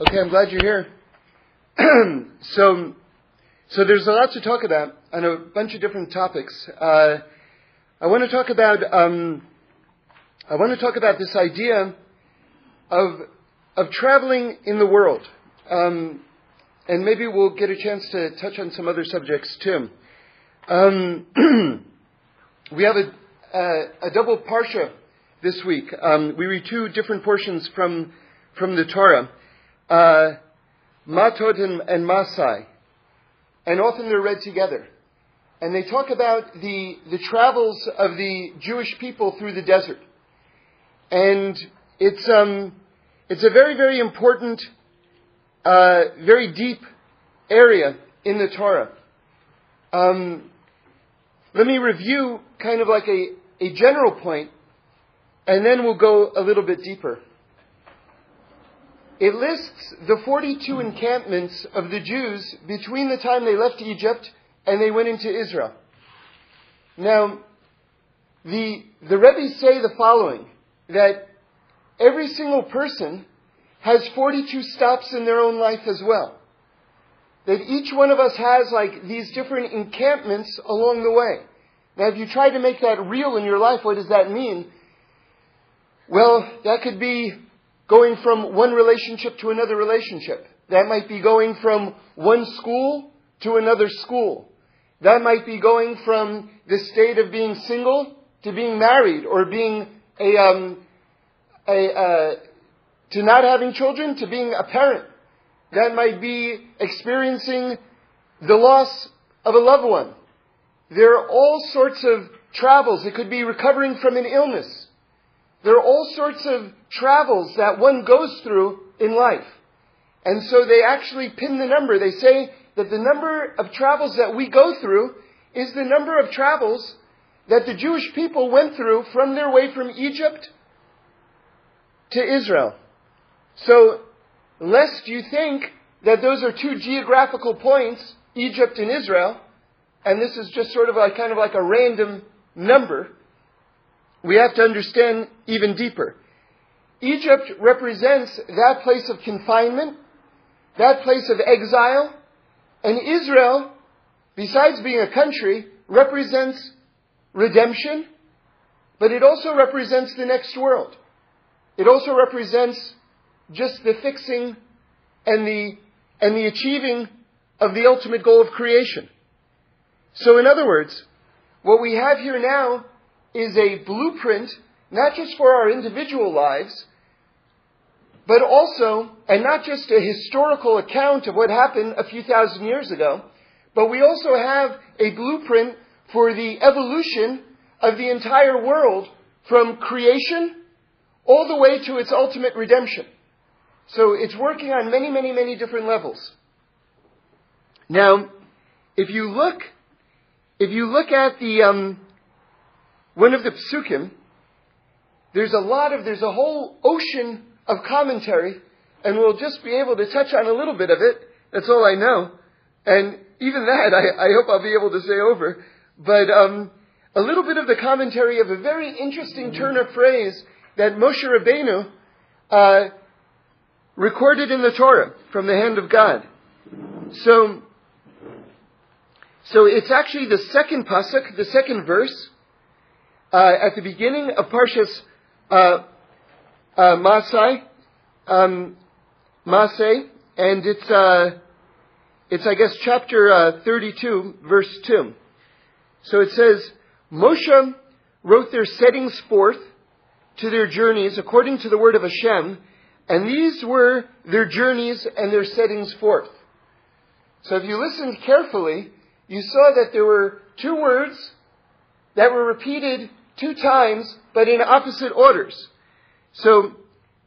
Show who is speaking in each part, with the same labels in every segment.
Speaker 1: Okay, I'm glad you're here. so, so there's a lot to talk about on a bunch of different topics. Uh, I want to talk about um, I want to talk about this idea of of traveling in the world, um, and maybe we'll get a chance to touch on some other subjects too. Um, we have a, a, a, double parsha this week. Um, we read two different portions from from the Torah uh, Matot and, and Masai. And often they're read together. And they talk about the, the travels of the Jewish people through the desert. And it's, um, it's a very, very important, uh, very deep area in the Torah. Um, let me review kind of like a, a general point, and then we'll go a little bit deeper. It lists the 42 encampments of the Jews between the time they left Egypt and they went into Israel. Now, the, the Rebbe say the following, that every single person has 42 stops in their own life as well. That each one of us has like these different encampments along the way. Now, if you try to make that real in your life, what does that mean? Well, that could be going from one relationship to another relationship. That might be going from one school to another school. That might be going from the state of being single to being married or being a, um, a uh, to not having children to being a parent. That might be experiencing the loss of a loved one. There are all sorts of travels. It could be recovering from an illness. There are all sorts of travels that one goes through in life. And so they actually pin the number. They say that the number of travels that we go through is the number of travels that the Jewish people went through from their way from Egypt to Israel. So, lest you think that those are two geographical points, Egypt and Israel, and this is just sort of like kind of like a random number, we have to understand even deeper. Egypt represents that place of confinement, that place of exile, and Israel, besides being a country, represents redemption, but it also represents the next world. It also represents just the fixing and the, and the achieving of the ultimate goal of creation. So in other words, what we have here now is a blueprint, not just for our individual lives, but also, and not just a historical account of what happened a few thousand years ago, but we also have a blueprint for the evolution of the entire world from creation all the way to its ultimate redemption. So it's working on many, many, many different levels. Now, if you look, if you look at the um, one of the psukim, there's a lot of, there's a whole ocean of commentary, and we'll just be able to touch on a little bit of it. That's all I know. And even that, I, I hope I'll be able to say over. But um, a little bit of the commentary of a very interesting turn of phrase that Moshe Rabbeinu uh, recorded in the Torah from the hand of God. So, so it's actually the second pasuk, the second verse, uh, at the beginning of Parshas uh, uh, Masai, um, Masay, and it's uh, it's I guess chapter uh, 32, verse 2. So it says, Moshe wrote their settings forth to their journeys according to the word of Hashem, and these were their journeys and their settings forth. So if you listened carefully, you saw that there were two words that were repeated two times, but in opposite orders. So,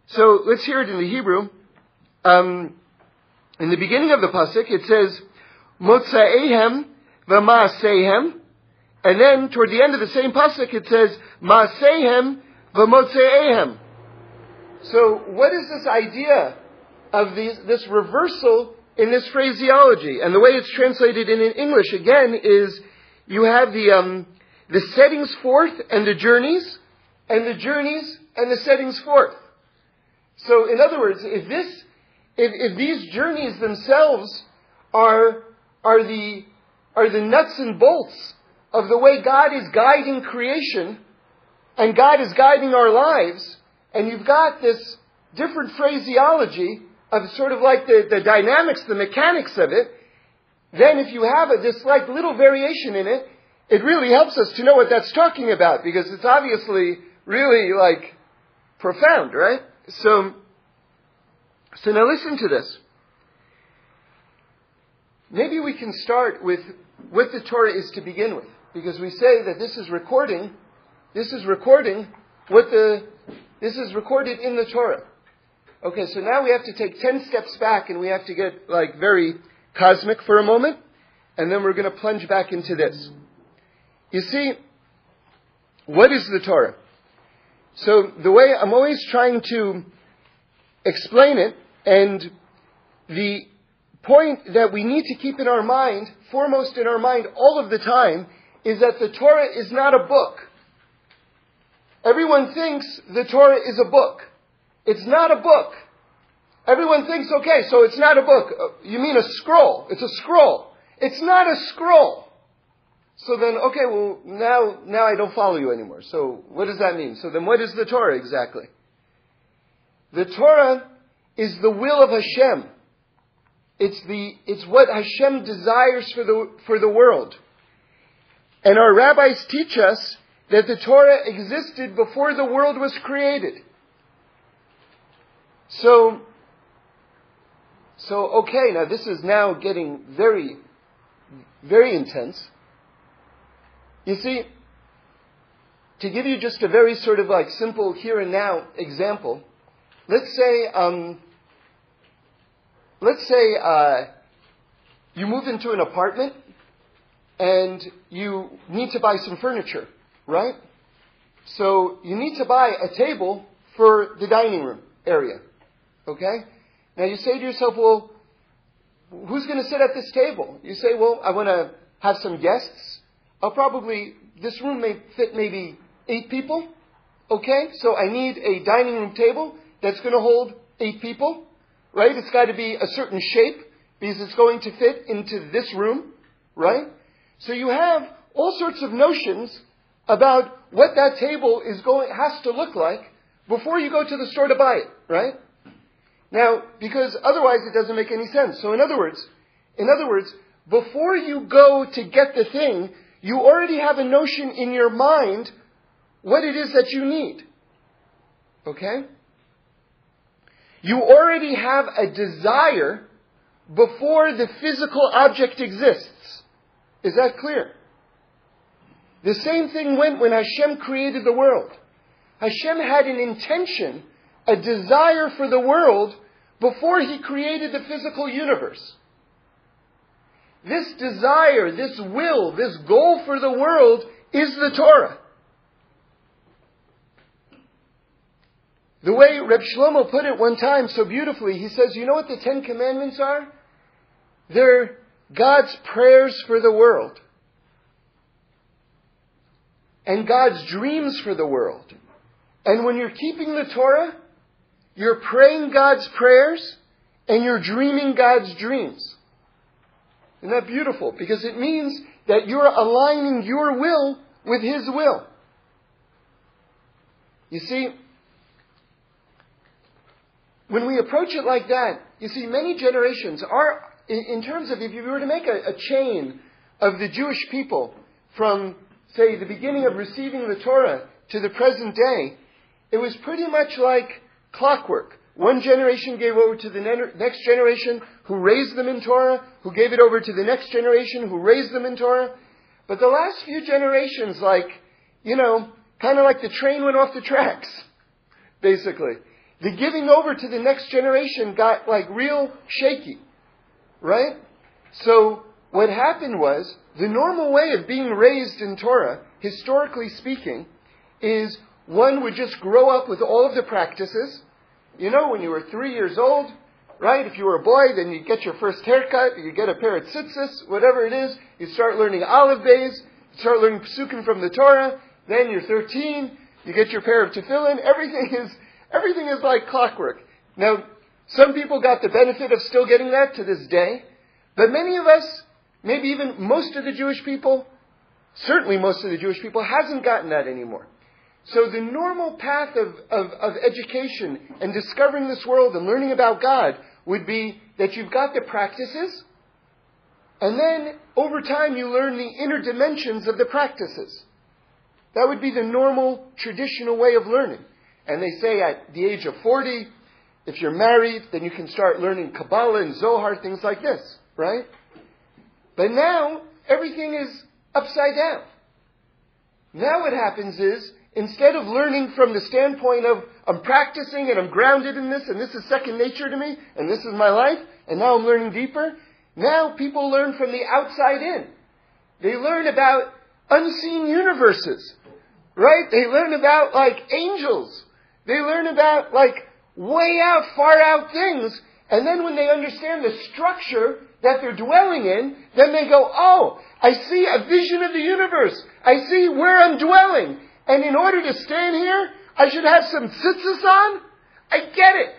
Speaker 1: so let's hear it in the Hebrew. Um, in the beginning of the pasuk, it says Motzaehem v'Maasehem, and then toward the end of the same pasuk, it says Maasehem v'Motzaehem. So, what is this idea of these, this reversal in this phraseology? And the way it's translated in English again is you have the um, the settings forth and the journeys, and the journeys and the settings forth. So, in other words, if this, if, if these journeys themselves are, are, the, are the nuts and bolts of the way God is guiding creation and God is guiding our lives, and you've got this different phraseology of sort of like the, the dynamics, the mechanics of it, then if you have a, this like little variation in it, it really helps us to know what that's talking about because it's obviously really like profound, right? So, so now listen to this. Maybe we can start with what the Torah is to begin with because we say that this is recording, this is recording what the, this is recorded in the Torah. Okay, so now we have to take 10 steps back and we have to get like very cosmic for a moment, and then we're going to plunge back into this. You see, what is the Torah? So the way I'm always trying to explain it, and the point that we need to keep in our mind, foremost in our mind all of the time, is that the Torah is not a book. Everyone thinks the Torah is a book. It's not a book. Everyone thinks, okay, so it's not a book. Uh, you mean a scroll. It's a scroll. It's not a scroll. So then, okay, well, now, now I don't follow you anymore. So what does that mean? So then what is the Torah exactly? The Torah is the will of Hashem. It's the, it's what Hashem desires for the, for the world. And our rabbis teach us that the Torah existed before the world was created. So, so, okay, now this is now getting very, very intense. You see, to give you just a very sort of like simple here and now example, let's say, um, let's say uh, you move into an apartment and you need to buy some furniture, right? So you need to buy a table for the dining room area, okay? Now you say to yourself, well, who's going to sit at this table? You say, well, I want to have some guests. I'll probably, this room may fit maybe eight people. Okay, so I need a dining room table that's going to hold eight people, right? It's got to be a certain shape because it's going to fit into this room, right? So you have all sorts of notions about what that table is going, has to look like before you go to the store to buy it, right? Now, because otherwise it doesn't make any sense. So in other words, in other words, before you go to get the thing, you already have a notion in your mind what it is that you need. Okay? You already have a desire before the physical object exists. Is that clear? The same thing went when Hashem created the world. Hashem had an intention a desire for the world before he created the physical universe. This desire, this will, this goal for the world is the Torah. The way Reb Shlomo put it one time so beautifully, he says, you know what the Ten Commandments are? They're God's prayers for the world. And God's dreams for the world. And when you're keeping the Torah, you're praying God's prayers and you're dreaming God's dreams. Isn't that beautiful? Because it means that you're aligning your will with His will. You see, when we approach it like that, you see, many generations are, in, terms of if you were to make a, a chain of the Jewish people from, say, the beginning of receiving the Torah to the present day, it was pretty much like clockwork. One generation gave over to the next generation who raised them in Torah, who gave it over to the next generation who raised them in Torah. But the last few generations, like, you know, kind of like the train went off the tracks, basically. The giving over to the next generation got like real shaky, right? So what happened was the normal way of being raised in Torah, historically speaking, is one would just grow up with all of the practices. You know, when you were three years old, right? If you were a boy, then you get your first haircut, you get a pair of tzitzis, whatever it is. You start learning aleph beis, you start learning psukim from the Torah. Then you're 13, you get your pair of tefillin. Everything is everything is like clockwork. Now, Some people got the benefit of still getting that to this day. But many of us, maybe even most of the Jewish people, certainly most of the Jewish people, hasn't gotten that anymore. So the normal path of, of, of education and discovering this world and learning about God would be that you've got the practices, and then over time you learn the inner dimensions of the practices. That would be the normal, traditional way of learning. And they say at the age of 40, if you're married, then you can start learning Kabbalah and Zohar, things like this, right? But now, everything is upside down. Now what happens is, instead of learning from the standpoint of, I'm practicing and I'm grounded in this and this is second nature to me and this is my life and now I'm learning deeper, now people learn from the outside in. They learn about unseen universes, right? They learn about like angels. They learn about like way out, far out things. And then when they understand the structure that they're dwelling in, then they go, oh, I see a vision of the universe. I see where I'm dwelling. And in order to stand here, I should have some tzitzis on? I get it.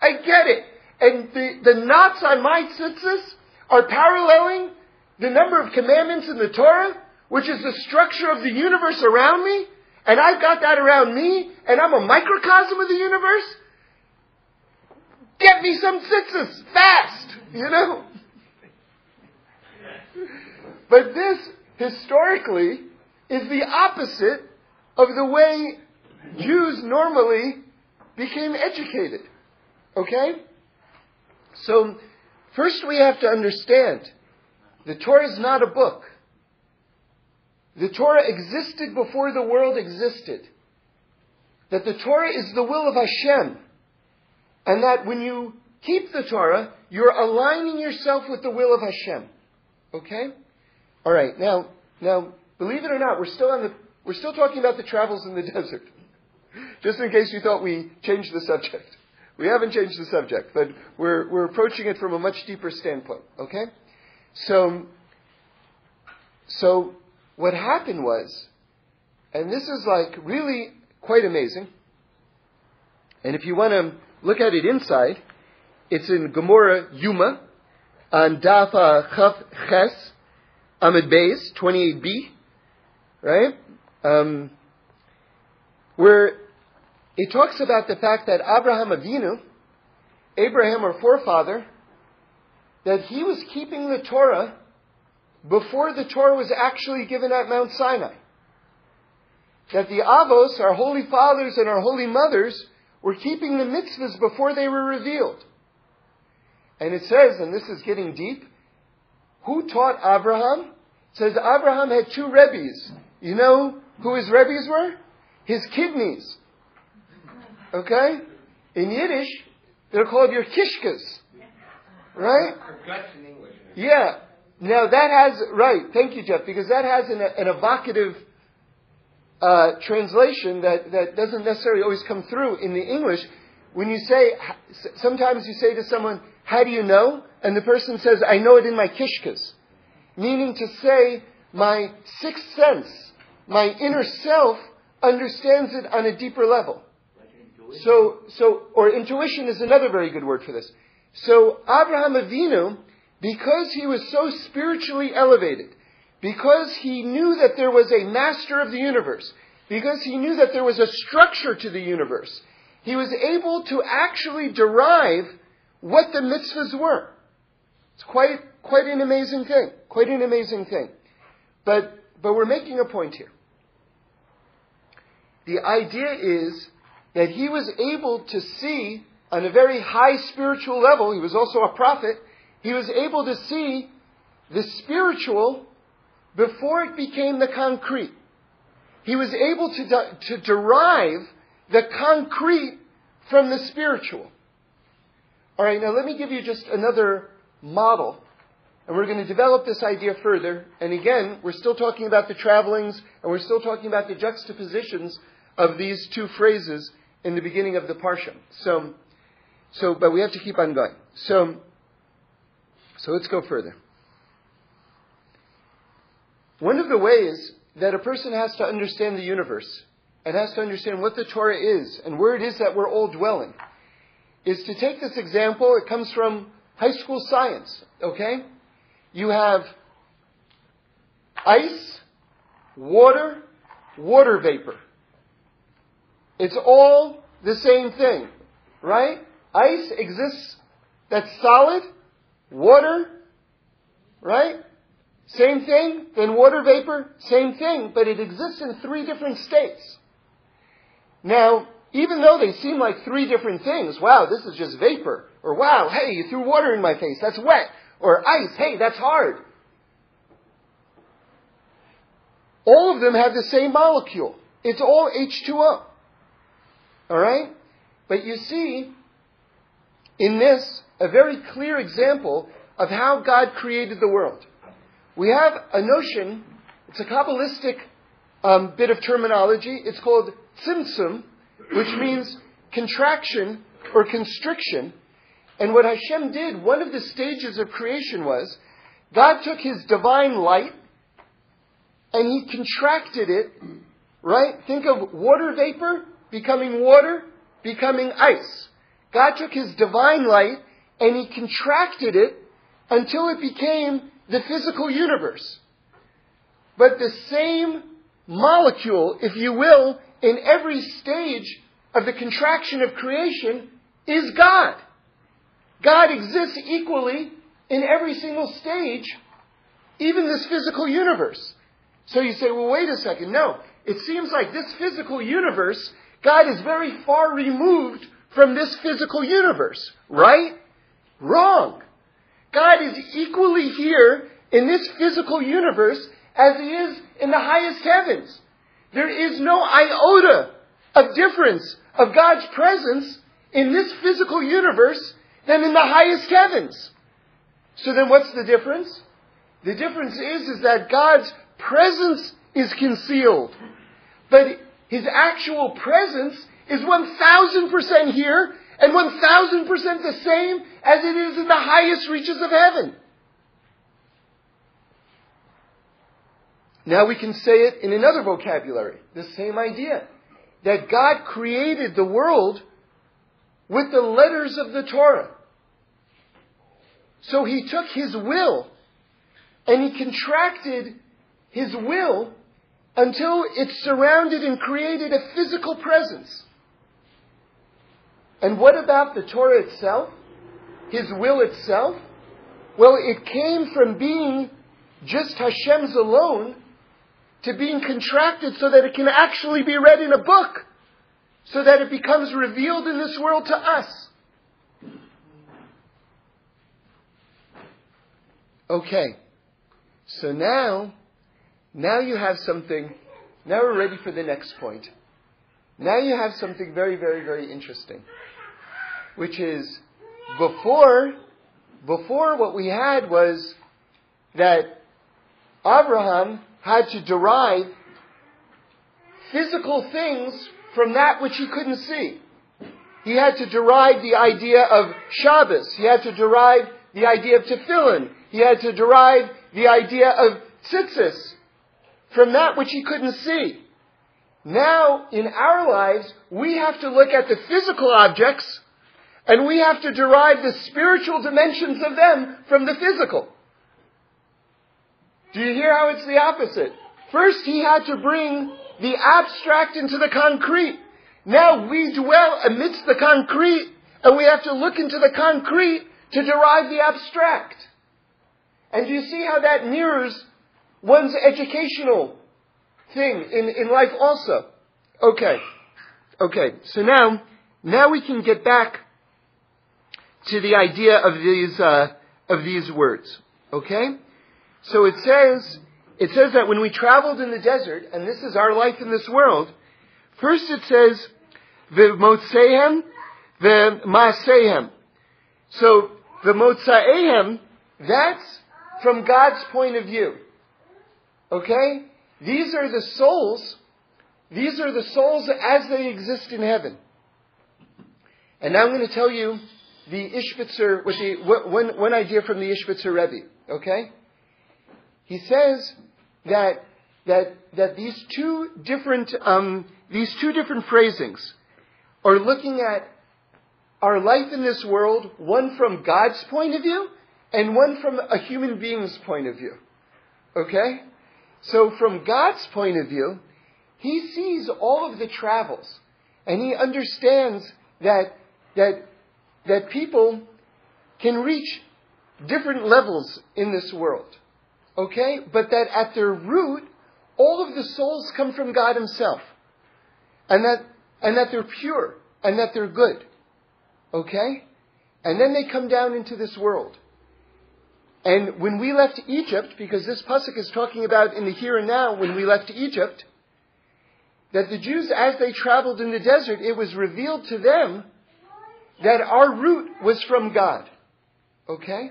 Speaker 1: I get it. And the, the knots on my tzitzis are paralleling the number of commandments in the Torah, which is the structure of the universe around me, and I've got that around me, and I'm a microcosm of the universe. Get me some tzitzis, fast, you know? But this, historically, is the opposite of the way Jews normally became educated. Okay? So, first we have to understand the Torah is not a book. The Torah existed before the world existed. That the Torah is the will of Hashem. And that when you keep the Torah, you're aligning yourself with the will of Hashem. Okay? All right. Now, now, believe it or not, we're still on the we're still talking about the travels in the desert. Just in case you thought we changed the subject. We haven't changed the subject, but we're, we're approaching it from a much deeper standpoint, okay? So, so what happened was, and this is like really quite amazing, and if you want to look at it inside, it's in Gemara Yuma on Dafa Chaf Ches Amud Beis 28b, right? Um, where it talks about the fact that Abraham Avinu, Abraham, our forefather, that he was keeping the Torah before the Torah was actually given at Mount Sinai. That the Avos, our holy fathers and our holy mothers, were keeping the mitzvahs before they were revealed. And it says, and this is getting deep, who taught Abraham? It says Abraham had two rebbes. You know who his rebbes were? His kidneys. Okay? In Yiddish, they're called your kishkas. Right?
Speaker 2: Guts in English.
Speaker 1: Yeah. Now that has, right, thank you, Jeff, because that has an, an evocative uh, translation that, that doesn't necessarily always come through in the English. When you say, sometimes you say to someone, how do you know? And the person says, I know it in my kishkas. Meaning to say, my sixth sense, my inner self understands it on a deeper level. So, so, or intuition is another very good word for this. So, Abraham Avinu, because he was so spiritually elevated, because he knew that there was a master of the universe, because he knew that there was a structure to the universe, he was able to actually derive what the mitzvahs were. It's quite, quite an amazing thing. Quite an amazing thing. But, but we're making a point here. The idea is that he was able to see on a very high spiritual level, he was also a prophet, he was able to see the spiritual before it became the concrete. He was able to, de- to derive the concrete from the spiritual. All right, now let me give you just another model. And we're going to develop this idea further. And again, we're still talking about the travelings, and we're still talking about the juxtapositions of these two phrases in the beginning of the parsha. So, so, but we have to keep on going. So, so let's go further. One of the ways that a person has to understand the universe and has to understand what the Torah is and where it is that we're all dwelling is to take this example. It comes from high school science, okay? You have ice, water, water vapor. It's all the same thing, right? Ice exists, that's solid. Water, right? Same thing. Then water vapor, same thing, but it exists in three different states. Now, even though they seem like three different things, wow, this is just vapor, or wow, hey, you threw water in my face, that's wet, or ice, hey, that's hard. All of them have the same molecule. It's all H2O. Alright? But you see, in this, a very clear example of how God created the world. We have a notion, it's a Kabbalistic um, bit of terminology, it's called tzimtzum, which means contraction or constriction. And what Hashem did, one of the stages of creation was, God took His divine light and He contracted it, right? Think of water vapor becoming water, becoming ice. God took His divine light and He contracted it until it became the physical universe. But the same molecule, if you will, in every stage of the contraction of creation is God. God exists equally in every single stage, even this physical universe. So you say, well, wait a second. No. It seems like this physical universe, God is very far removed from this physical universe, right? Wrong. God is equally here in this physical universe as He is in the highest heavens. There is no iota of difference of God's presence in this physical universe than in the highest heavens. So then what's the difference? The difference is, is that God's presence is concealed. But His actual presence is 1000% here and 1000% the same as it is in the highest reaches of heaven. Now we can say it in another vocabulary, the same idea. That God created the world with the letters of the Torah. So he took his will and he contracted his will until it surrounded and created a physical presence. And what about the Torah itself? His will itself? Well, it came from being just Hashem's alone to being contracted so that it can actually be read in a book, so that it becomes revealed in this world to us. Okay, so now, now you have something, now we're ready for the next point. Now you have something very, very, very interesting, which is before, before what we had was that Abraham had to derive physical things from that which he couldn't see. He had to derive the idea of Shabbos. He had to derive the idea of tefillin. He had to derive the idea of tzitzis from that which he couldn't see. Now, in our lives, we have to look at the physical objects and we have to derive the spiritual dimensions of them from the physical. Do you hear how it's the opposite? First, he had to bring the abstract into the concrete. Now we dwell amidst the concrete, and we have to look into the concrete to derive the abstract. And do you see how that mirrors one's educational thing in, in life also? Okay. Okay. So now, now we can get back to the idea of these, uh, of these words. Okay? So it says, it says that when we traveled in the desert, and this is our life in this world, first it says, the V'masehem. So, the Motsaehem, that's from God's point of view. Okay? These are the souls, these are the souls as they exist in heaven. And now I'm going to tell you the Ishbitzer, with the, one, one idea from the Ishbitzer Rebbe. Okay? he says that that that these two different um, these two different phrasings are looking at our life in this world, one from God's point of view and one from a human being's point of view. Okay? So from God's point of view, he sees all of the travels and he understands that, that, that people can reach different levels in this world. Okay? But that at their root, all of the souls come from God Himself. And that, and that they're pure and that they're good. Okay? And then they come down into this world. And when we left Egypt, because this pasuk is talking about in the here and now when we left Egypt, that the Jews, as they traveled in the desert, it was revealed to them that our root was from God. Okay?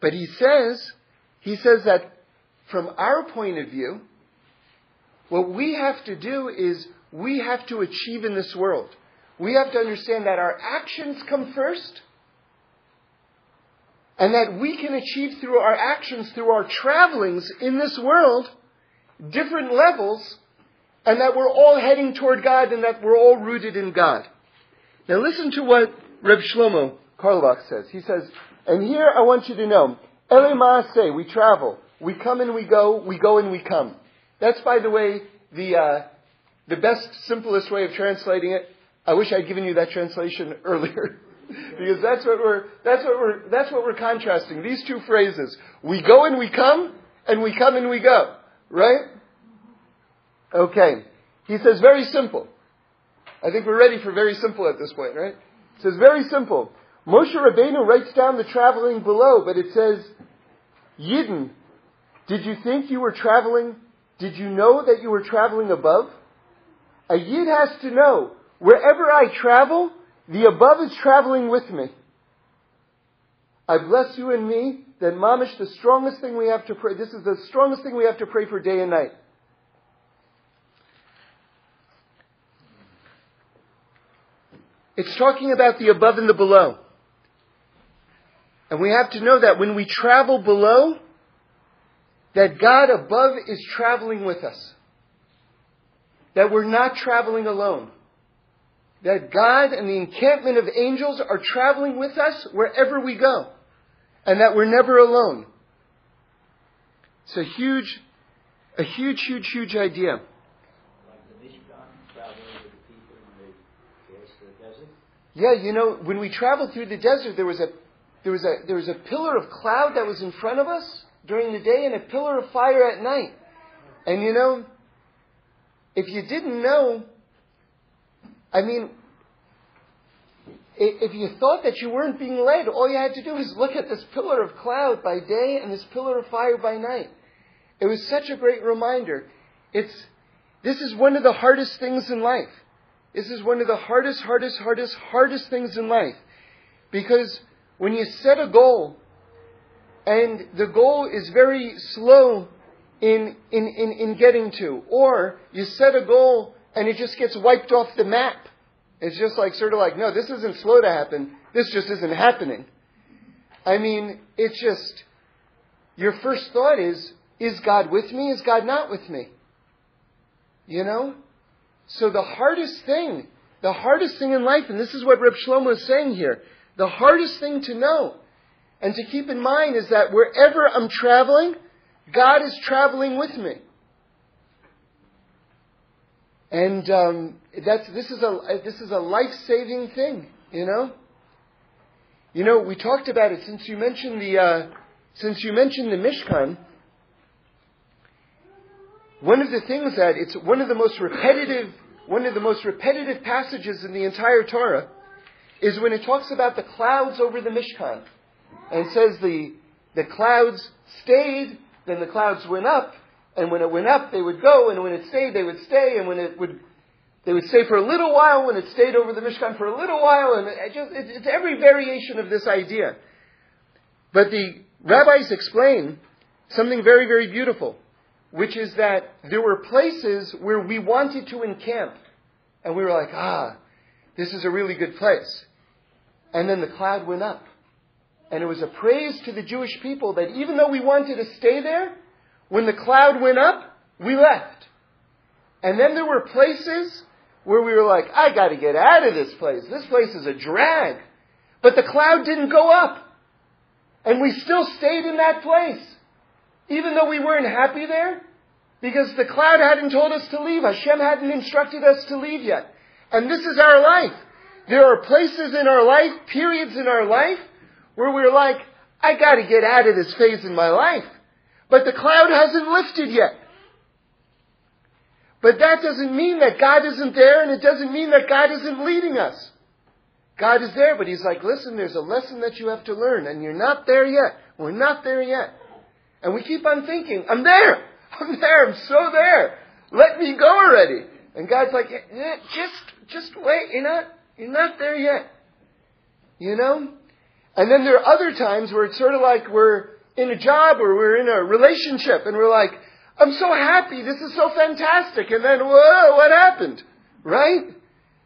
Speaker 1: But he says, he says that from our point of view, what we have to do is we have to achieve in this world. We have to understand that our actions come first, and that we can achieve through our actions, through our travelings in this world, different levels, and that we're all heading toward God and that we're all rooted in God. Now listen to what Reb Shlomo Carlebach says. He says, and here I want you to know, Ele say we travel, we come and we go, we go and we come. That's, by the way, the, uh, the best, simplest way of translating it. I wish I'd given you that translation earlier. Because that's what we're, that's what we're, that's what we're contrasting. These two phrases. We go and we come, and we come and we go. Right? Okay. He says very simple. I think we're ready for very simple at this point, right? It says very simple. Moshe Rabbeinu writes down the traveling below, but it says, Yidden, did you think you were traveling? Did you know that you were traveling above? A Yid has to know, wherever I travel, the above is traveling with me. I bless you and me that mamish, the strongest thing we have to pray, this is the strongest thing we have to pray for day and night. It's talking about the above and the below. And we have to know that when we travel below, that God above is traveling with us. That we're not traveling alone. That God and the encampment of angels are traveling with us wherever we go. And that we're never alone. It's a huge, a huge, huge, huge idea. Like the Mishkan traveling over the people in the desert? Yeah, you know, when we traveled through the desert, there was a there was a there was a pillar of cloud that was in front of us during the day and a pillar of fire at night. And you know, if you didn't know, I mean, if you thought that you weren't being led, all you had to do was look at this pillar of cloud by day and this pillar of fire by night. It was such a great reminder. It's, this is one of the hardest things in life. This is one of the hardest, hardest, hardest, hardest things in life. Because when you set a goal, and the goal is very slow in, in, in, in getting to, or you set a goal and it just gets wiped off the map. It's just like, sort of like, no, this isn't slow to happen. This just isn't happening. I mean, it's just, your first thought is, is God with me? Is God not with me? You know? So the hardest thing, the hardest thing in life, and this is what Reb Shlomo is saying here, the hardest thing to know and to keep in mind is that wherever I'm traveling, God is traveling with me. And um, that's, this is a, this is a life saving thing, you know? You know, we talked about it since you mentioned the, uh, since you mentioned the Mishkan. One of the things that it's one of the most repetitive, one of the most repetitive passages in the entire Torah is when it talks about the clouds over the Mishkan. And says the, the clouds stayed, then the clouds went up, and when it went up, they would go, and when it stayed, they would stay, and when it would, they would stay for a little while, when it stayed over the Mishkan for a little while, and it just, it, it's every variation of this idea. But the rabbis explain something very, very beautiful which is that there were places where we wanted to encamp. And we were like, ah, this is a really good place. And then the cloud went up. And it was a praise to the Jewish people that even though we wanted to stay there, when the cloud went up, we left. And then there were places where we were like, I gotta get out of this place. This place is a drag. But the cloud didn't go up. And we still stayed in that place. Even though we weren't happy there. Because the cloud hadn't told us to leave. Hashem hadn't instructed us to leave yet. And this is our life. There are places in our life, periods in our life, where we're like, I gotta get out of this phase in my life. But the cloud hasn't lifted yet. But that doesn't mean that God isn't there and it doesn't mean that God isn't leading us. God is there, but He's like, listen, there's a lesson that you have to learn and you're not there yet. We're not there yet. And we keep on thinking, I'm there. I'm there. I'm so there. Let me go already. And God's like, yeah, just, just wait. You're not, you're not there yet. You know? And then there are other times where it's sort of like we're in a job or we're in a relationship and we're like, I'm so happy. This is so fantastic. And then, whoa, what happened? Right?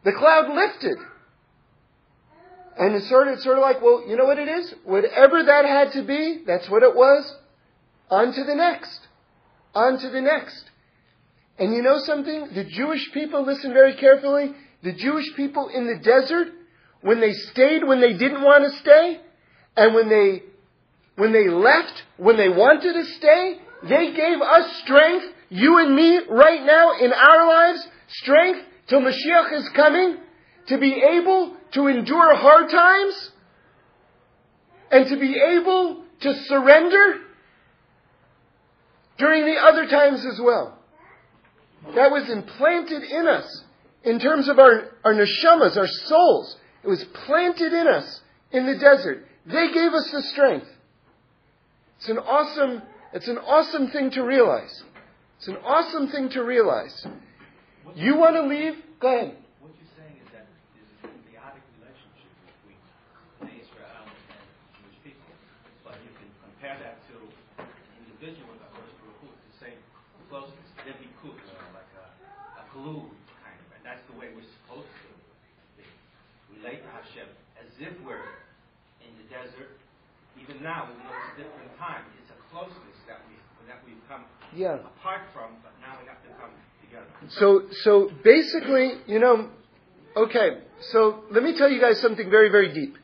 Speaker 1: The cloud lifted. And it's sort of, it's sort of like, well, you know what it is? Whatever that had to be, that's what it was. On to the next. On to the next. And you know something? The Jewish people, listen very carefully, the Jewish people in the desert, when they stayed when they didn't want to stay, and when they, when they left when they wanted to stay, they gave us strength, you and me, right now in our lives, strength till Mashiach is coming, to be able to endure hard times, and to be able to surrender during the other times as well. That was implanted in us in terms of our, our neshamas, our souls. It was planted in us in the desert. They gave us the strength. It's an awesome it's an awesome thing to realize. It's an awesome thing to realize. You want to leave? Go ahead.
Speaker 2: What you're saying is that there's a symbiotic relationship between Israel and Jewish people. But you can compare that to an individual with a Baruch Hu, the same closeness, debikut, like a, a glue kind of. And that's the way we're supposed to be. relate to Hashem as if we're in the desert. Even now, it's a different time, it's a closeness that we that we've come
Speaker 1: yeah.
Speaker 2: apart from, but now we have to come together.
Speaker 1: So so basically, you know, okay. So let me tell you guys something very very deep.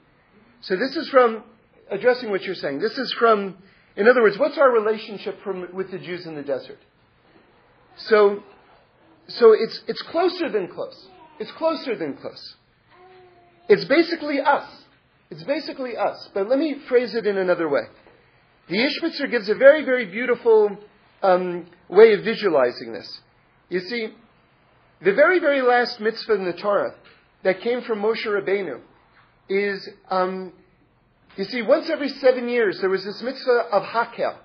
Speaker 1: So this is from addressing what you're saying. This is from, in other words, what's our relationship from, with the Jews in the desert? So, so it's it's closer than close. It's closer than close. It's basically us. It's basically us. But let me phrase it in another way. The Ishbitzer gives a very, very beautiful um, way of visualizing this. You see, the very, very last mitzvah in the Torah that came from Moshe Rabbeinu is, um, you see, once every seven years there was this mitzvah of Hakel.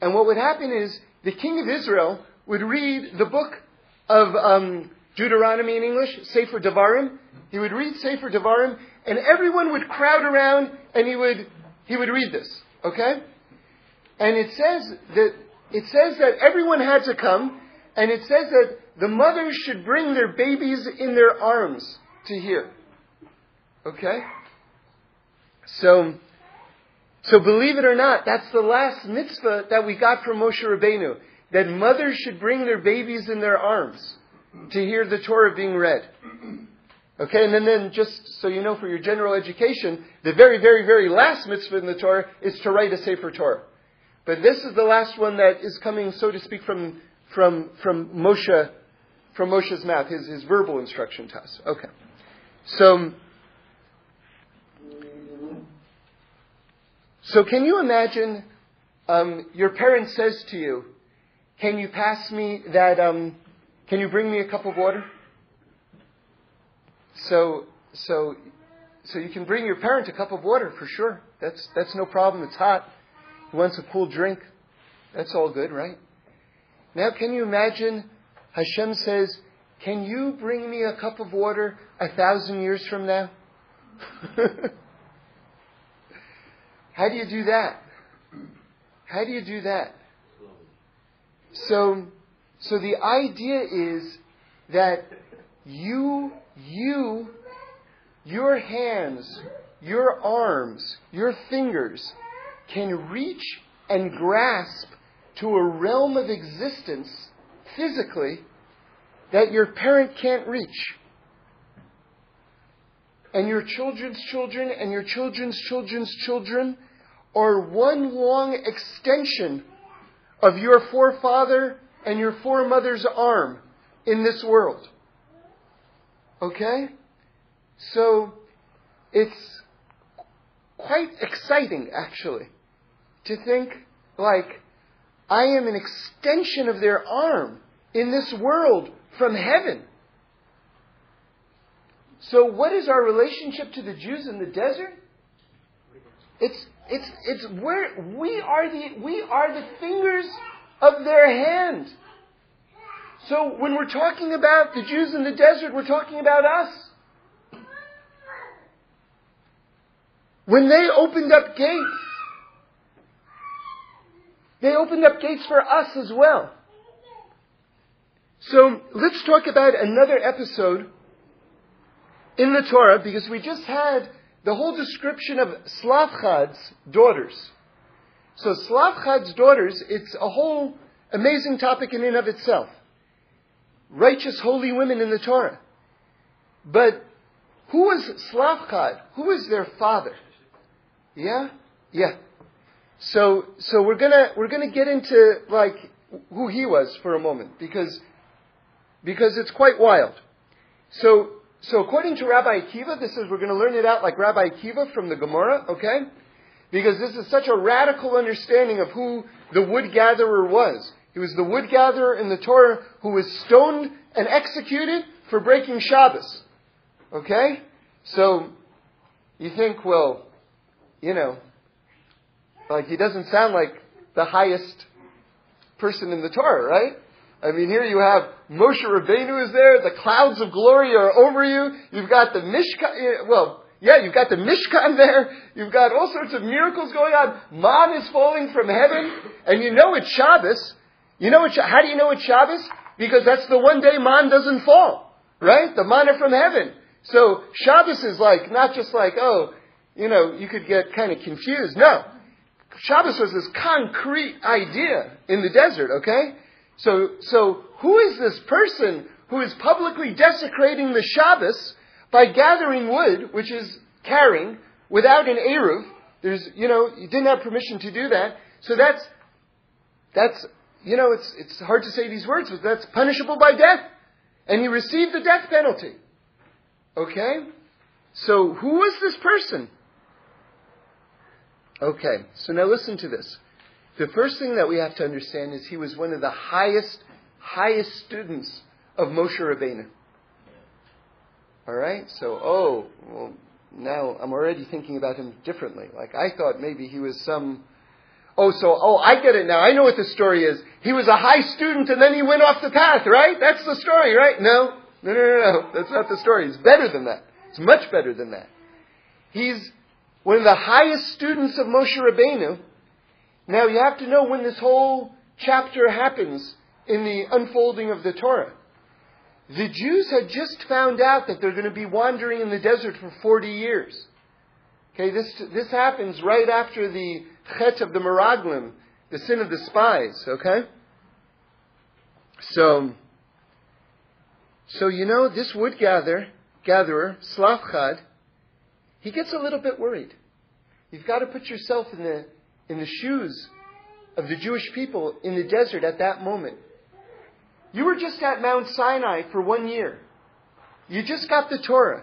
Speaker 1: And what would happen is the king of Israel would read the book of um, Deuteronomy in English, Sefer Devarim. He would read Sefer Devarim, and everyone would crowd around, and he would he would read this. Okay, and it says that it says that everyone had to come, and it says that the mothers should bring their babies in their arms to hear. Okay? So, so believe it or not, that's the last mitzvah that we got from Moshe Rabbeinu. That mothers should bring their babies in their arms to hear the Torah being read. Okay, and then, then just so you know for your general education, the very, very, very last mitzvah in the Torah is to write a Sefer Torah. But this is the last one that is coming, so to speak, from, from, from Moshe, from Moshe's mouth, his, his verbal instruction to us. Okay. So, so can you imagine um, your parent says to you, can you pass me that, um, can you bring me a cup of water? So, so, so you can bring your parent a cup of water for sure. That's, that's no problem. It's hot. He wants a cool drink. That's all good, right? Now, can you imagine Hashem says, Can you bring me a cup of water a thousand years from now? How do you do that? How do you do that? So, so the idea is that you, you, your hands, your arms, your fingers, can reach and grasp to a realm of existence physically that your parent can't reach. and your children's children and your children's children's children are one long extension of your forefather and your foremother's arm in this world. Okay? So, it's quite exciting, actually, to think, like, I am an extension of their arm in this world from heaven. So, what is our relationship to the Jews in the desert? It's, it's, it's where we are the, we are the fingers of their hand. So, when we're talking about the Jews in the desert, we're talking about us. When they opened up gates, they opened up gates for us as well. So let's talk about another episode in the Torah because we just had the whole description of Tzlafchad's daughters. So Tzlafchad's daughters, it's a whole amazing topic in and of itself. Righteous, holy women in the Torah. But who was Tzlafchad? Who was their father? Yeah? Yeah. So, so we're gonna, we're gonna get into, like, who he was for a moment, because, because it's quite wild. So, so according to Rabbi Akiva, this is, we're gonna learn it out like Rabbi Akiva from the Gemara, okay? Because this is such a radical understanding of who the wood gatherer was. He was the wood gatherer in the Torah who was stoned and executed for breaking Shabbos. Okay? So, you think, well, you know, like he doesn't sound like the highest person in the Torah, right? I mean, here you have Moshe Rabbeinu is there. The clouds of glory are over you. You've got the Mishkan. Well, yeah, you've got the Mishkan there. You've got all sorts of miracles going on. Man is falling from heaven, and you know it's Shabbos. You know how do you know it's Shabbos? Because that's the one day man doesn't fall, right? The manna from heaven. So Shabbos is like not just like oh, you know, you could get kind of confused. No, Shabbos was this concrete idea in the desert, okay? So, so who is this person who is publicly desecrating the Shabbos by gathering wood, which is carrying, without an Eruv? There's, you know, you didn't have permission to do that. So that's, that's, you know, it's, it's hard to say these words, but that's punishable by death. And he received the death penalty. Okay? So who was this person? Okay, so now listen to this. The first thing that we have to understand is he was one of the highest, highest students of Moshe Rabbeinu. All right, so oh, well, now I'm already thinking about him differently. Like I thought maybe he was some. Oh, so oh, I get it now. I know what the story is. He was a high student and then he went off the path, right? That's the story, right? No, no, no, no, no. That's not the story. It's better than that. It's much better than that. He's one of the highest students of Moshe Rabbeinu. Now you have to know when this whole chapter happens in the unfolding of the Torah. The Jews had just found out that they're going to be wandering in the desert for 40 years. Okay, this, this happens right after the chet of the Meraglim, the sin of the spies, okay? So, so you know, this wood gather, gatherer, Tzlafchad, he gets a little bit worried. You've got to put yourself in the, in the shoes of the Jewish people in the desert at that moment. You were just at Mount Sinai for one year. You just got the Torah.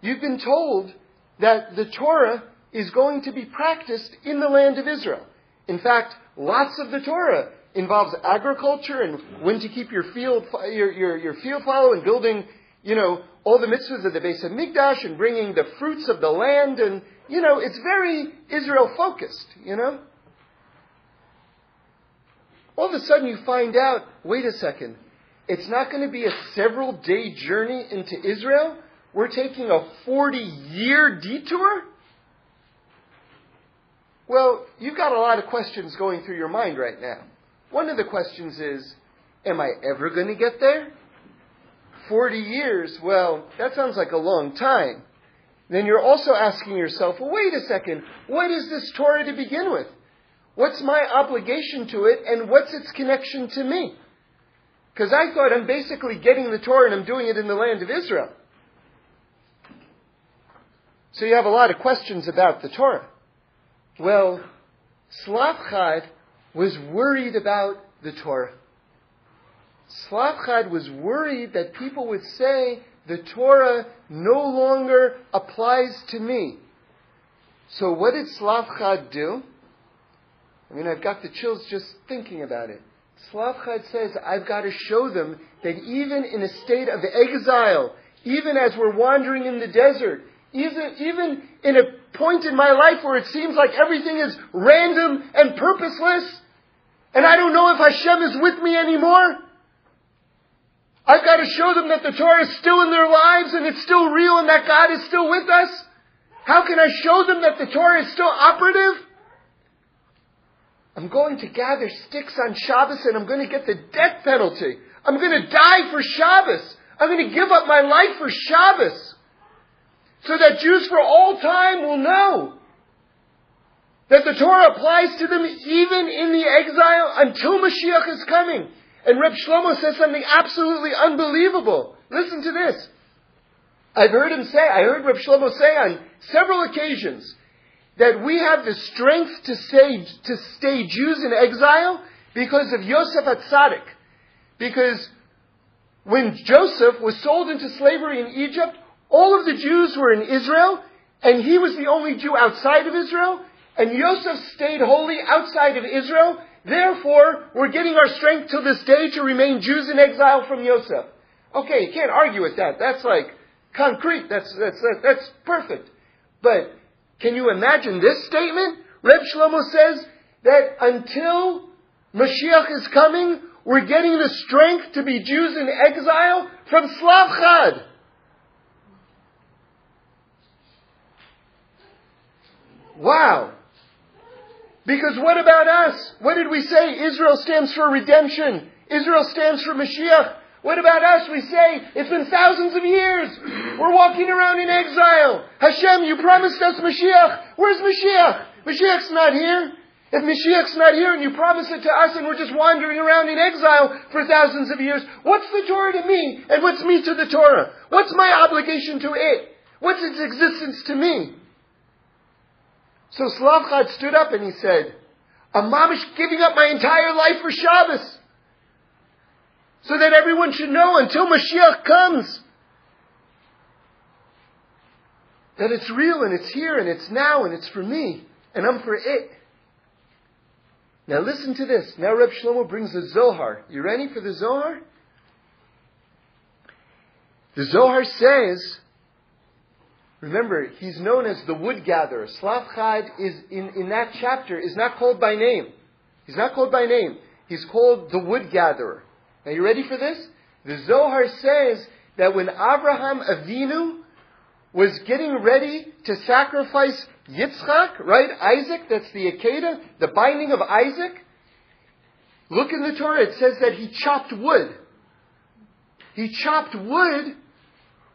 Speaker 1: You've been told that the Torah is going to be practiced in the land of Israel. In fact, lots of the Torah involves agriculture and when to keep your field, your, your, your field fallow and building, you know, all the mitzvahs of the base of Hamikdash and bringing the fruits of the land and, you know, it's very Israel focused, you know. All of a sudden you find out, wait a second, it's not going to be a several day journey into Israel. We're taking a 40 year detour? Well, you've got a lot of questions going through your mind right now. One of the questions is, am I ever going to get there? 40 years, well, that sounds like a long time. Then you're also asking yourself, well, wait a second, what is this Torah to begin with? What's my obligation to it, and what's its connection to me? Because I thought I'm basically getting the Torah and I'm doing it in the land of Israel. So you have a lot of questions about the Torah. Well, Tzlafchad was worried about the Torah. Tzlafchad was worried that people would say the Torah no longer applies to me. So what did Tzlafchad do? I mean, I've got the chills just thinking about it. Tzlafchad says, I've got to show them that even in a state of exile, even as we're wandering in the desert, even, even in a point in my life where it seems like everything is random and purposeless, and I don't know if Hashem is with me anymore, I've got to show them that the Torah is still in their lives and it's still real and that God is still with us. How can I show them that the Torah is still operative? I'm going to gather sticks on Shabbos and I'm going to get the death penalty. I'm going to die for Shabbos. I'm going to give up my life for Shabbos. So that Jews for all time will know that the Torah applies to them even in the exile until Mashiach is coming. And Reb Shlomo says something absolutely unbelievable. Listen to this. I've heard him say, I heard Reb Shlomo say on several occasions that we have the strength to stay, to stay Jews in exile because of Yosef HaTzadik. Because when Joseph was sold into slavery in Egypt, all of the Jews were in Israel, and he was the only Jew outside of Israel, and Yosef stayed wholly outside of Israel. Therefore, we're getting our strength to this day to remain Jews in exile from Yosef. Okay, you can't argue with that. That's like concrete. That's, that's, that's perfect. But can you imagine this statement? Reb Shlomo says that until Mashiach is coming, we're getting the strength to be Jews in exile from Tzlafchad. Wow. Because what about us? What did we say? Israel stands for redemption. Israel stands for Mashiach. What about us? We say, it's been thousands of years. We're walking around in exile. Hashem, you promised us Mashiach. Where's Mashiach? Mashiach's not here. If Mashiach's not here and you promise it to us and we're just wandering around in exile for thousands of years, what's the Torah to me and what's me to the Torah? What's my obligation to it? What's its existence to me? So Tzlafchad stood up and he said, I'm mamish giving up my entire life for Shabbos. So that everyone should know until Mashiach comes that it's real and it's here and it's now and it's for me and I'm for it. Now listen to this. Now Reb Shlomo brings the Zohar. You ready for the Zohar? The Zohar says, remember, he's known as the wood gatherer. Tzlafchad is in, in that chapter is not called by name. He's not called by name. He's called the wood gatherer. Are you ready for this? The Zohar says that when Abraham Avinu was getting ready to sacrifice Yitzchak, right? Isaac, that's the Akedah, the binding of Isaac. Look in the Torah, it says that he chopped wood. He chopped wood,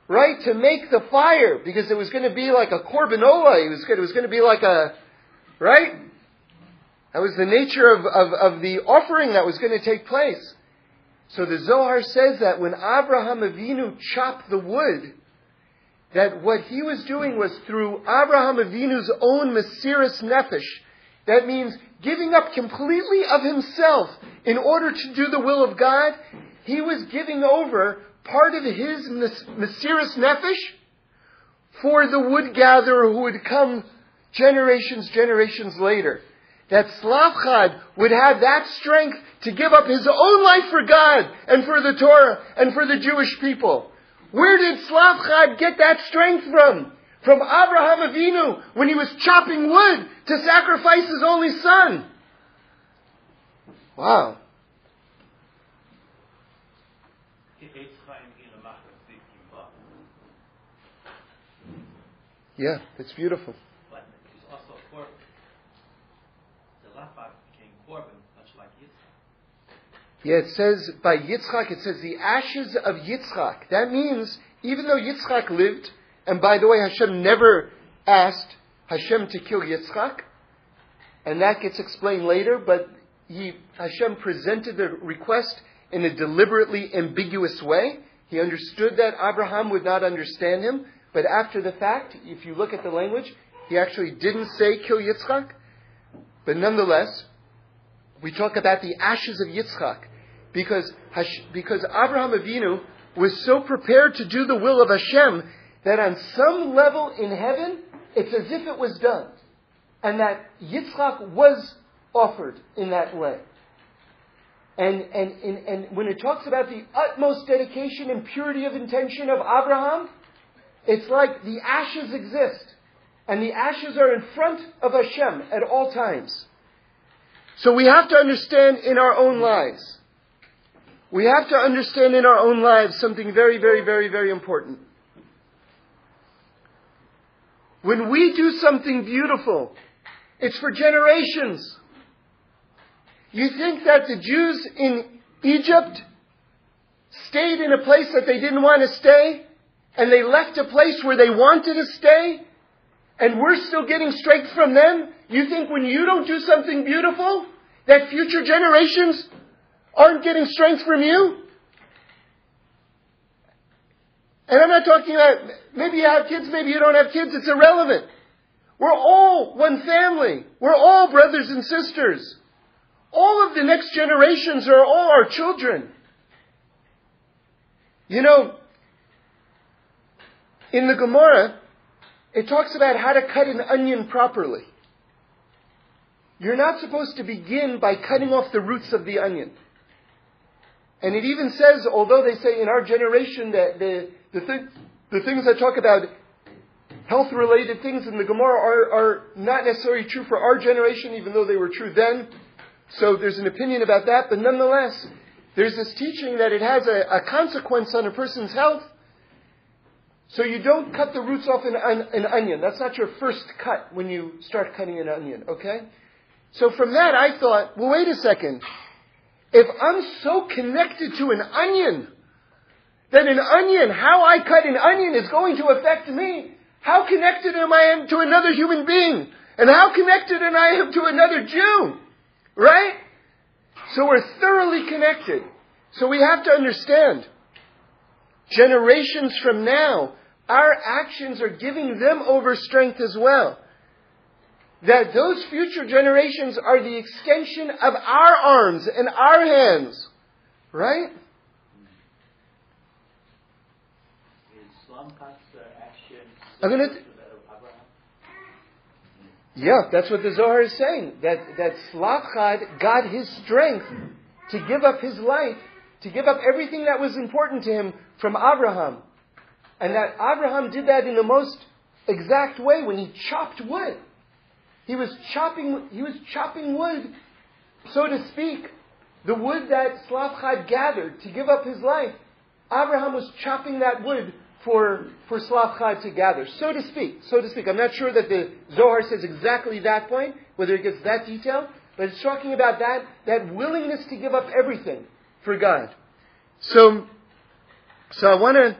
Speaker 1: right, to make the fire, because it was going to be like a korban olah. It was, it was going to be like a, right? That was the nature of, of, of the offering that was going to take place. So the Zohar says that when Abraham Avinu chopped the wood, that what he was doing was through Abraham Avinu's own Mesiris Nefesh. That means giving up completely of himself in order to do the will of God. He was giving over part of his Mesiris Nefesh for the wood gatherer who would come generations, generations later that Tzlafchad would have that strength to give up his own life for God and for the Torah and for the Jewish people. Where did Tzlafchad get that strength from? From Abraham Avinu when he was chopping wood to sacrifice his only son. Wow. Yeah, it's beautiful.
Speaker 2: But he's also a Korban. The Laphak became Korban, much like Yitzchak.
Speaker 1: Yeah, it says by Yitzchak, it says the ashes of Yitzchak. That means even though Yitzchak lived, and by the way, Hashem never asked Hashem to kill Yitzchak, and that gets explained later, but he, Hashem presented the request in a deliberately ambiguous way. He understood that Abraham would not understand him, but after the fact, if you look at the language, he actually didn't say kill Yitzchak. But nonetheless, we talk about the ashes of Yitzchak because, because Abraham Avinu was so prepared to do the will of Hashem that on some level in heaven, it's as if it was done. And that Yitzchak was offered in that way. And, and, and, and when it talks about the utmost dedication and purity of intention of Abraham, it's like the ashes exist. And the ashes are in front of Hashem at all times. So we have to understand in our own lives. We have to understand in our own lives something very, very, very, very important. When we do something beautiful, it's for generations. You think that the Jews in Egypt stayed in a place that they didn't want to stay, and they left a place where they wanted to stay, and we're still getting strength from them? You think when you don't do something beautiful, that future generations aren't getting strength from you? And I'm not talking about maybe you have kids, maybe you don't have kids, it's irrelevant. We're all one family. We're all brothers and sisters. All of the next generations are all our children. You know, in the Gemara, it talks about how to cut an onion properly. You're not supposed to begin by cutting off the roots of the onion. And it even says, although they say in our generation that the, the, th- the things that talk about health related things in the Gemara are, are not necessarily true for our generation, even though they were true then. So there's an opinion about that, but nonetheless, there's this teaching that it has a, a consequence on a person's health. So you don't cut the roots off an, an, an onion. That's not your first cut when you start cutting an onion, okay? So from that, I thought, well, wait a second. If I'm so connected to an onion, that an onion, how I cut an onion is going to affect me, how connected am I to another human being? And how connected am I to another Jew? Right? So we're thoroughly connected. So we have to understand, generations from now, our actions are giving them over strength as well that those future generations are the extension of our arms and our hands. Right? I'm gonna. Yeah, that's what the Zohar is saying. That that Tzlafchad got his strength to give up his life, to give up everything that was important to him from Abraham, and that Abraham did that in the most exact way when he chopped wood. He was chopping, he was chopping wood, so to speak. The wood that Tzlafchad gathered to give up his life. Abraham was chopping that wood for, for Tzlafchad to gather, so to speak, so to speak. I'm not sure that the Zohar says exactly that point, whether it gets that detail, but it's talking about that, that willingness to give up everything for God. So, so I want to,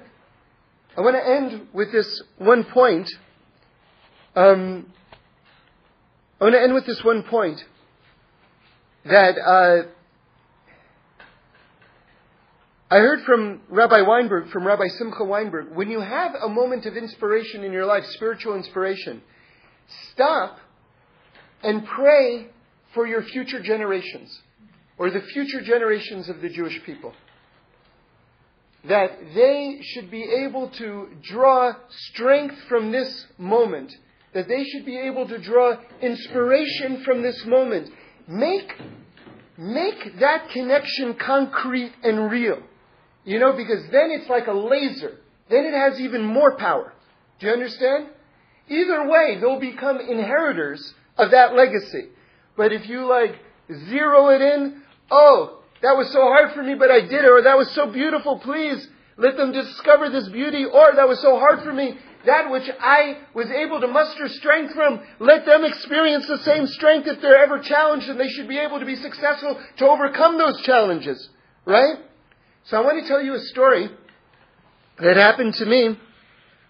Speaker 1: I want to end with this one point. Um, I want to end with this one point that uh, I heard from Rabbi Weinberg, from Rabbi Simcha Weinberg. When you have a moment of inspiration in your life, spiritual inspiration, stop and pray for your future generations or the future generations of the Jewish people. That they should be able to draw strength from this moment that they should be able to draw inspiration from this moment. Make, make that connection concrete and real. You know, because then it's like a laser. Then it has even more power. Do you understand? Either way, they'll become inheritors of that legacy. But if you like zero it in, oh, that was so hard for me, but I did it, or that was so beautiful, please let them discover this beauty, or that was so hard for me, that which I was able to muster strength from, let them experience the same strength if they're ever challenged, and they should be able to be successful to overcome those challenges. Right? So I want to tell you a story that happened to me.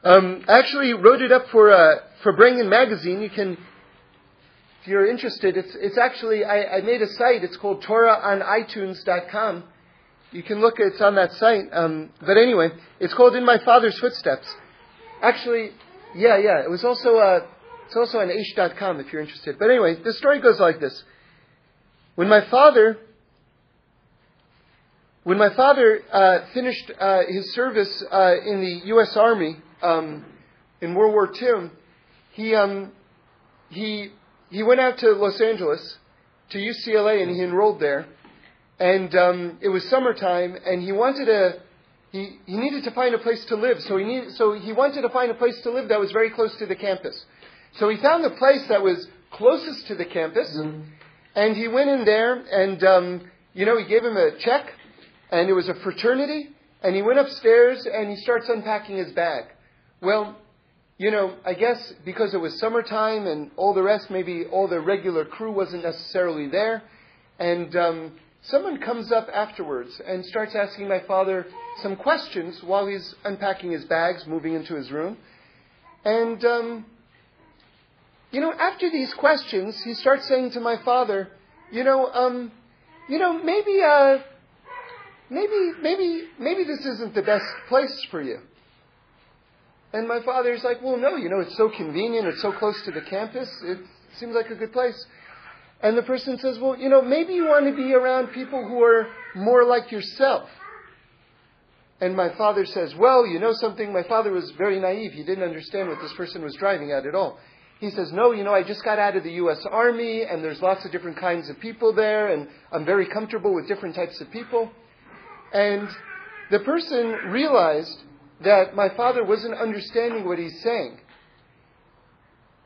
Speaker 1: Um, I actually wrote it up for uh, for Brengen magazine. You can, if you're interested, it's it's actually I, I made a site. It's called TorahOnITunes.com. You can look. It's on that site. Um, but anyway, it's called In My Father's Footsteps. Actually, yeah, yeah. It was also uh, it's also on Aish.com if you're interested. But anyway, the story goes like this. When my father when my father uh, finished uh, his service uh, in the U.S. Army um, in World War II, he um, he he went out to Los Angeles to UCLA and he enrolled there. And um, it was summertime, and he wanted a he, he needed to find a place to live. So he needed, so he wanted to find a place to live that was very close to the campus. So he found the place that was closest to the campus, mm-hmm. and he went in there, and um, you know he gave him a check and it was a fraternity, and he went upstairs and he starts unpacking his bag. Well, you know, I guess because it was summertime and all the rest, maybe all the regular crew wasn't necessarily there, and um, someone comes up afterwards and starts asking my father some questions while he's unpacking his bags, moving into his room, and um, you know, after these questions, he starts saying to my father, you know, um, you know, maybe uh, maybe, maybe, maybe this isn't the best place for you. And my father's like, well, no, you know, it's so convenient, it's so close to the campus, it seems like a good place. And the person says, well, you know, maybe you want to be around people who are more like yourself. And my father says, well, you know something? My father was very naive. He didn't understand what this person was driving at at all. He says, no, you know, I just got out of the U.S. Army, and there's lots of different kinds of people there, and I'm very comfortable with different types of people. And the person realized that my father wasn't understanding what he's saying.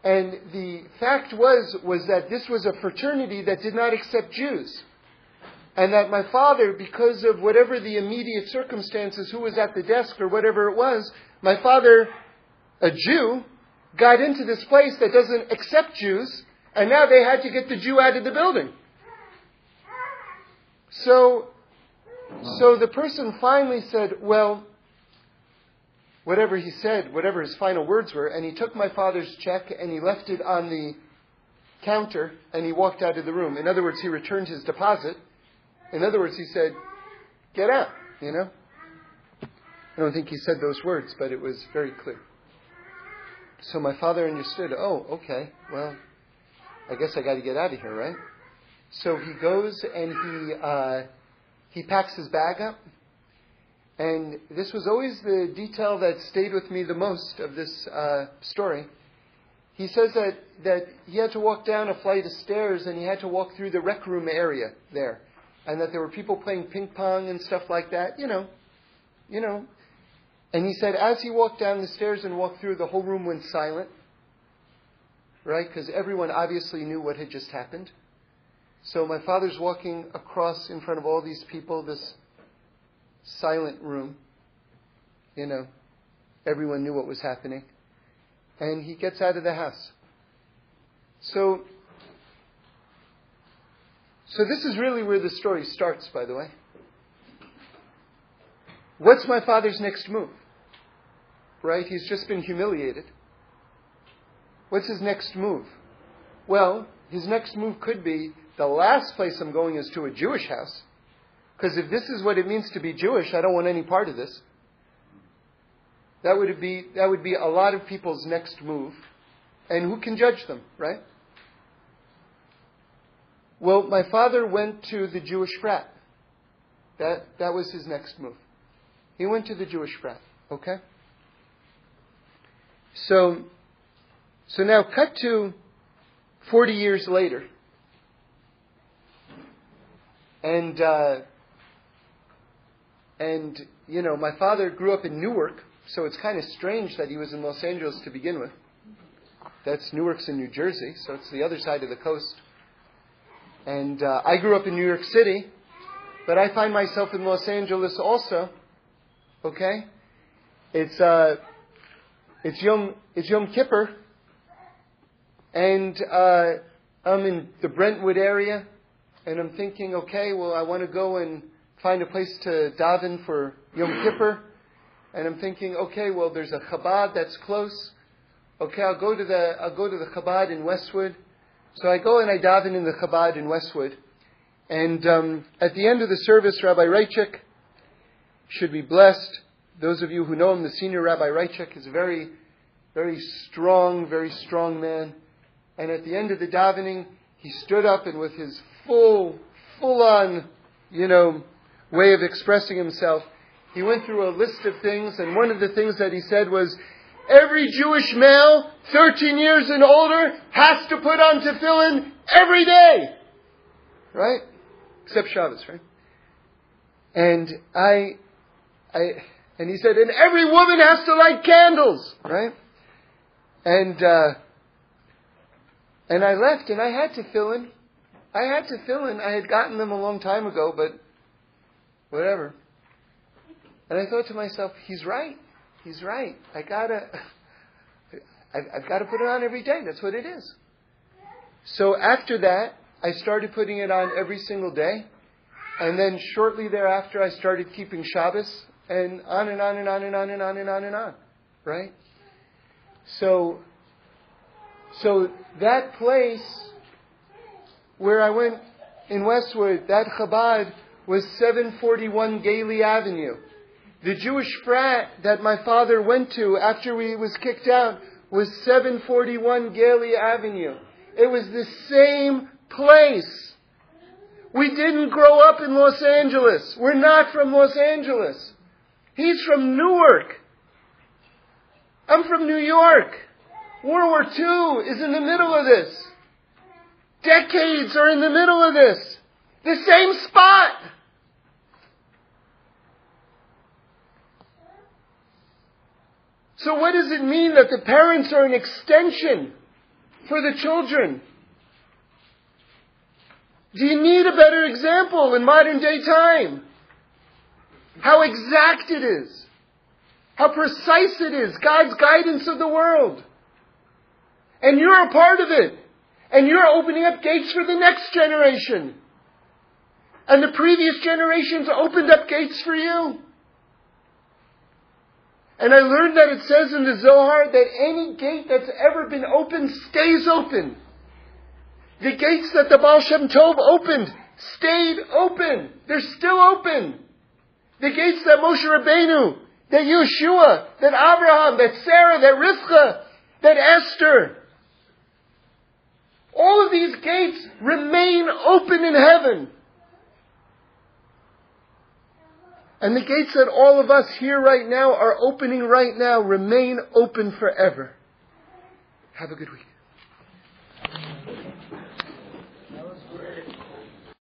Speaker 1: And the fact was, was that this was a fraternity that did not accept Jews. And that my father, because of whatever the immediate circumstances, who was at the desk or whatever it was, my father, a Jew, got into this place that doesn't accept Jews, and now they had to get the Jew out of the building. So so the person finally said, Well, whatever he said, whatever his final words were, and he took my father's check and he left it on the counter and he walked out of the room. In other words, he returned his deposit. In other words, he said, Get out, you know? I don't think he said those words, but it was very clear. So my father understood, oh, okay, well, I guess I got to get out of here, right? So he goes and he uh, he packs his bag up. And this was always the detail that stayed with me the most of this uh, story. He says that, that he had to walk down a flight of stairs and he had to walk through the rec room area there. And that there were people playing ping pong and stuff like that, you know. You know. And he said as he walked down the stairs and walked through, the whole room went silent. Right? Because everyone obviously knew what had just happened. So my father's walking across in front of all these people, this silent room. You know, everyone knew what was happening. And he gets out of the house. So, so this is really where the story starts, by the way. What's my father's next move? Right? He's just been humiliated. What's his next move? Well, his next move could be the last place I'm going is to a Jewish house. Because if this is what it means to be Jewish, I don't want any part of this. That would be, that would be a lot of people's next move. And who can judge them, right? Well, my father went to the Jewish frat. That, that was his next move. He went to the Jewish frat, okay? So, so now cut to 40 years later. And, uh, and, you know, my father grew up in Newark, so it's kind of strange that he was in Los Angeles to begin with. That's Newark's in New Jersey, so it's the other side of the coast. And uh, I grew up in New York City, but I find myself in Los Angeles also. Okay, it's uh, it's Yom it's Yom Kippur, and uh, I'm in the Brentwood area, and I'm thinking, okay, well, I want to go and find a place to daven for Yom Kippur. And I'm thinking, okay, well, there's a Chabad that's close. Okay, I'll go to the I'll go to the Chabad in Westwood. So I go and I daven in the Chabad in Westwood. And um, at the end of the service, Rabbi Raichik should be blessed, those of you who know him, the senior Rabbi Raichik is a very, very strong, very strong man. And at the end of the davening, he stood up and with his full, full on, you know, way of expressing himself, he went through a list of things, and one of the things that he said was, every Jewish male, 13 years and older, has to put on tefillin every day. Right? Except Shabbos, right? And I, I, and he said, and every woman has to light candles, right? And, uh, and I left and I had tefillin. I had tefillin. I had gotten them a long time ago, but whatever. And I thought to myself, he's right. He's right. I gotta, I've, I've got to put it on every day. That's what it is. So after that, I started putting it on every single day. And then shortly thereafter, I started keeping Shabbos, and on and on and on and on and on and on and on. Right? So, so that place where I went in Westwood, that Chabad, was 741 Gayley Avenue. The Jewish frat that my father went to after he was kicked out was 741 Gayley Avenue. It was the same place. We didn't grow up in Los Angeles. We're not from Los Angeles. He's from Newark. I'm from New York. World War II is in the middle of this. Decades are in the middle of this. The same spot. So what does it mean that the parents are an extension for the children? Do you need a better example in modern day time? How exact it is. How precise it is. God's guidance of the world. And you're a part of it. And you're opening up gates for the next generation. And the previous generations opened up gates for you. And I learned that it says in the Zohar that any gate that's ever been opened stays open. The gates that the Baal Shem Tov opened stayed open. They're still open. The gates that Moshe Rabbeinu, that Yehoshua, that Abraham, that Sarah, that Rivka, that Esther, all of these gates remain open in heaven. And the gates that all of us here right now are opening right now remain open forever. Have a good week.